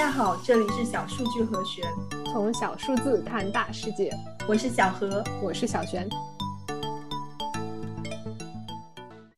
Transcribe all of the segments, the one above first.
家好，这里是小数据和弦，从小数字看大世界。我是小何，我是小璇。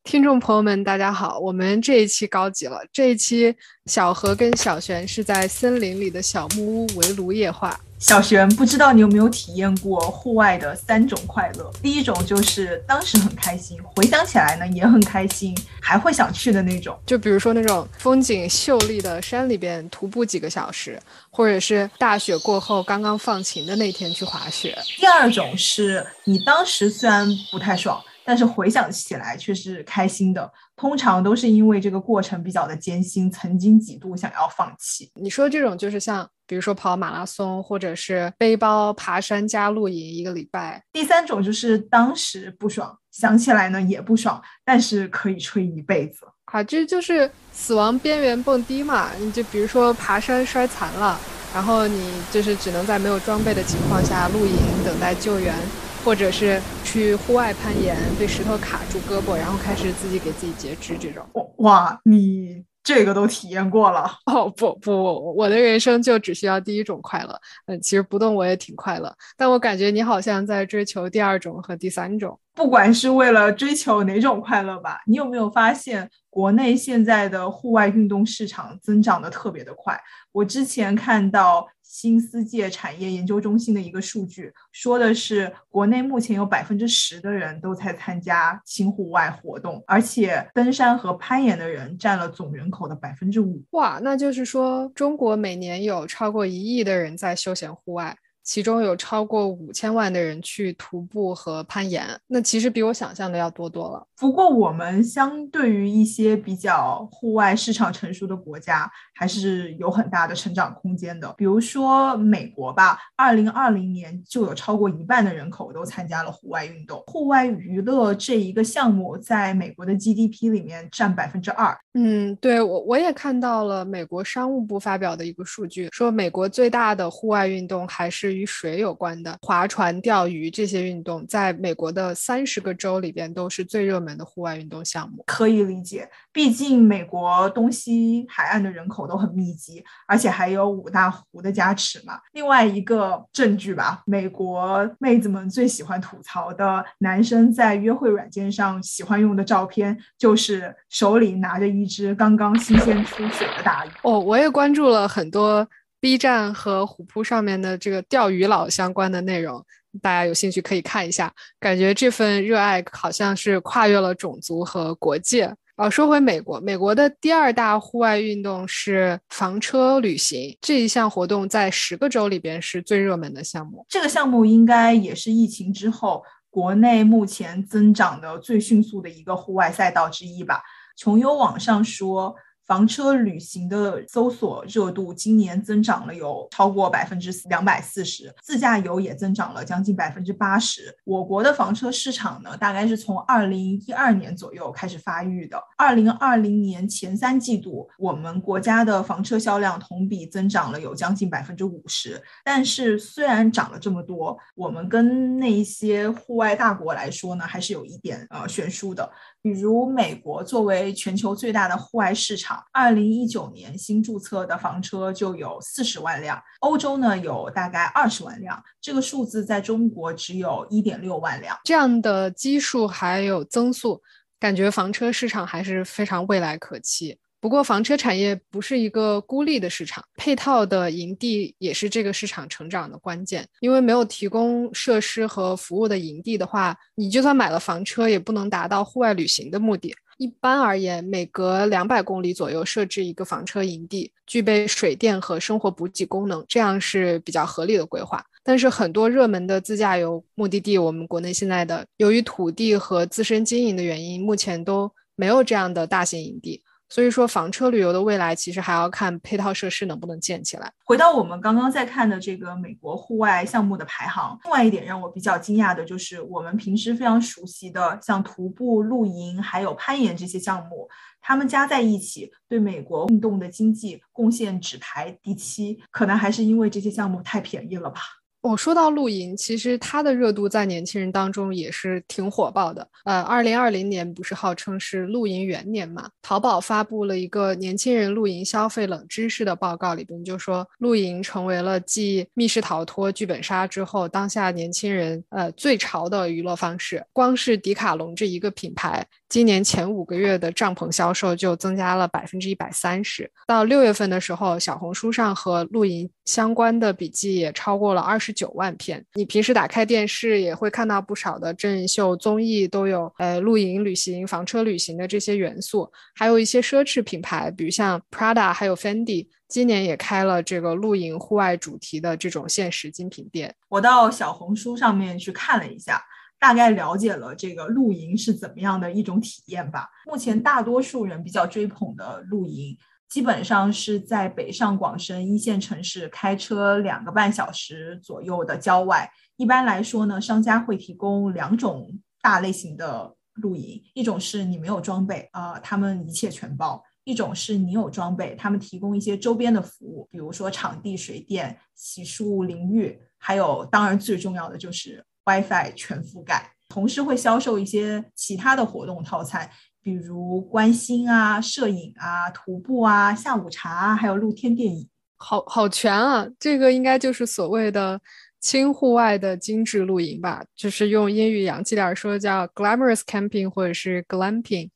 听众朋友们，大家好，我们这一期高级了。这一期小何跟小璇是在森林里的小木屋围炉夜话。小璇，不知道你有没有体验过户外的三种快乐？第一种就是当时很开心，回想起来呢也很开心，还会想去的那种。就比如说那种风景秀丽的山里边徒步几个小时，或者是大雪过后刚刚放晴的那天去滑雪。第二种是你当时虽然不太爽。但是回想起来却是开心的，通常都是因为这个过程比较的艰辛，曾经几度想要放弃。你说这种就是像，比如说跑马拉松，或者是背包爬山加露营一个礼拜。第三种就是当时不爽，想起来呢也不爽，但是可以吹一辈子。啊，这就是死亡边缘蹦迪嘛。你就比如说爬山摔残了，然后你就是只能在没有装备的情况下露营等待救援。或者是去户外攀岩，被石头卡住胳膊，然后开始自己给自己截肢，这种。哇，你这个都体验过了？哦不不，我的人生就只需要第一种快乐。嗯，其实不动我也挺快乐，但我感觉你好像在追求第二种和第三种。不管是为了追求哪种快乐吧，你有没有发现国内现在的户外运动市场增长的特别的快？我之前看到。新思界产业研究中心的一个数据，说的是国内目前有百分之十的人都在参加新户外活动，而且登山和攀岩的人占了总人口的百分之五。哇，那就是说中国每年有超过一亿的人在休闲户外。其中有超过五千万的人去徒步和攀岩，那其实比我想象的要多多了。不过，我们相对于一些比较户外市场成熟的国家，还是有很大的成长空间的。比如说美国吧，二零二零年就有超过一半的人口都参加了户外运动。户外娱乐这一个项目在美国的 GDP 里面占百分之二。嗯，对我我也看到了美国商务部发表的一个数据，说美国最大的户外运动还是。与水有关的划船、钓鱼这些运动，在美国的三十个州里边都是最热门的户外运动项目。可以理解，毕竟美国东西海岸的人口都很密集，而且还有五大湖的加持嘛。另外一个证据吧，美国妹子们最喜欢吐槽的男生在约会软件上喜欢用的照片，就是手里拿着一只刚刚新鲜出水的大鱼。哦，我也关注了很多。B 站和虎扑上面的这个钓鱼佬相关的内容，大家有兴趣可以看一下。感觉这份热爱好像是跨越了种族和国界。哦，说回美国，美国的第二大户外运动是房车旅行，这一项活动在十个州里边是最热门的项目。这个项目应该也是疫情之后国内目前增长的最迅速的一个户外赛道之一吧。穷游网上说。房车旅行的搜索热度今年增长了有超过百分之两百四十，自驾游也增长了将近百分之八十。我国的房车市场呢，大概是从二零一二年左右开始发育的。二零二零年前三季度，我们国家的房车销量同比增长了有将近百分之五十。但是虽然涨了这么多，我们跟那些户外大国来说呢，还是有一点呃悬殊的。比如美国作为全球最大的户外市场，二零一九年新注册的房车就有四十万辆，欧洲呢有大概二十万辆，这个数字在中国只有一点六万辆，这样的基数还有增速，感觉房车市场还是非常未来可期。不过，房车产业不是一个孤立的市场，配套的营地也是这个市场成长的关键。因为没有提供设施和服务的营地的话，你就算买了房车，也不能达到户外旅行的目的。一般而言，每隔两百公里左右设置一个房车营地，具备水电和生活补给功能，这样是比较合理的规划。但是，很多热门的自驾游目的地，我们国内现在的由于土地和自身经营的原因，目前都没有这样的大型营地。所以说，房车旅游的未来其实还要看配套设施能不能建起来。回到我们刚刚在看的这个美国户外项目的排行，另外一点让我比较惊讶的就是，我们平时非常熟悉的像徒步、露营还有攀岩这些项目，他们加在一起对美国运动的经济贡献只排第七，可能还是因为这些项目太便宜了吧。我说到露营，其实它的热度在年轻人当中也是挺火爆的。呃，二零二零年不是号称是露营元年嘛？淘宝发布了一个年轻人露营消费冷知识的报告，里边就说露营成为了继密室逃脱、剧本杀之后，当下年轻人呃最潮的娱乐方式。光是迪卡侬这一个品牌，今年前五个月的帐篷销售就增加了百分之一百三十。到六月份的时候，小红书上和露营相关的笔记也超过了二十。九万篇，你平时打开电视也会看到不少的真人秀、综艺，都有呃露营、旅行、房车旅行的这些元素，还有一些奢侈品牌，比如像 Prada 还有 Fendi，今年也开了这个露营户外主题的这种限时精品店。我到小红书上面去看了一下，大概了解了这个露营是怎么样的一种体验吧。目前大多数人比较追捧的露营。基本上是在北上广深一线城市开车两个半小时左右的郊外。一般来说呢，商家会提供两种大类型的露营，一种是你没有装备，呃，他们一切全包；一种是你有装备，他们提供一些周边的服务，比如说场地、水电、洗漱、淋浴，还有当然最重要的就是 WiFi 全覆盖，同时会销售一些其他的活动套餐。比如观星啊、摄影啊、徒步啊、下午茶啊，还有露天电影，好好全啊！这个应该就是所谓的轻户外的精致露营吧？就是用英语洋气点说叫 glamorous camping 或者是 glamping，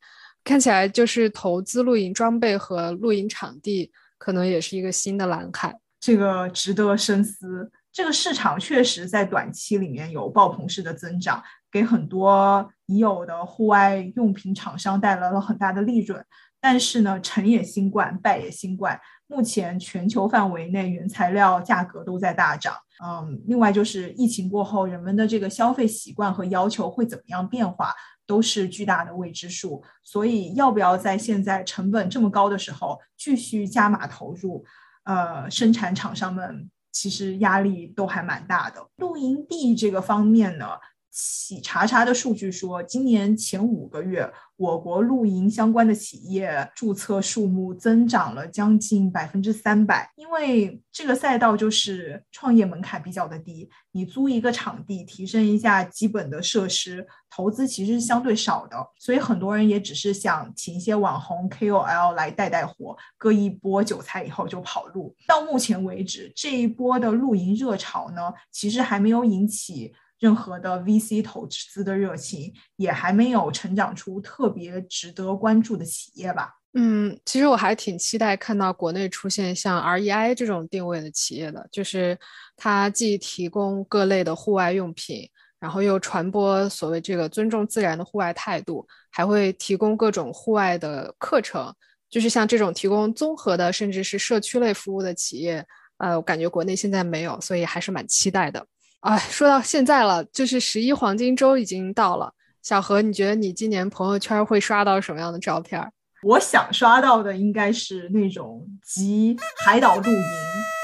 看起来就是投资露营装备和露营场地，可能也是一个新的蓝海。这个值得深思。这个市场确实在短期里面有爆棚式的增长。给很多已有的户外用品厂商带来了很大的利润，但是呢，成也新冠，败也新冠。目前全球范围内原材料价格都在大涨，嗯，另外就是疫情过后，人们的这个消费习惯和要求会怎么样变化，都是巨大的未知数。所以，要不要在现在成本这么高的时候继续加码投入？呃，生产厂商们其实压力都还蛮大的。露营地这个方面呢？企查查的数据说，今年前五个月，我国露营相关的企业注册数目增长了将近百分之三百。因为这个赛道就是创业门槛比较的低，你租一个场地，提升一下基本的设施，投资其实是相对少的，所以很多人也只是想请一些网红 KOL 来带带货，割一波韭菜以后就跑路。到目前为止，这一波的露营热潮呢，其实还没有引起。任何的 VC 投资的热情也还没有成长出特别值得关注的企业吧？嗯，其实我还挺期待看到国内出现像 REI 这种定位的企业的，就是它既提供各类的户外用品，然后又传播所谓这个尊重自然的户外态度，还会提供各种户外的课程，就是像这种提供综合的甚至是社区类服务的企业，呃，我感觉国内现在没有，所以还是蛮期待的。哎，说到现在了，就是十一黄金周已经到了。小何，你觉得你今年朋友圈会刷到什么样的照片？我想刷到的应该是那种集海岛露营、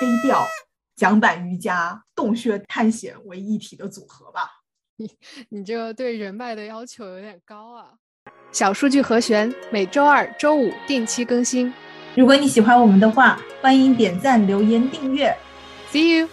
飞钓、桨板瑜伽、洞穴探险为一体的组合吧。你你这个对人脉的要求有点高啊。小数据和弦每周二、周五定期更新。如果你喜欢我们的话，欢迎点赞、留言、订阅。See you。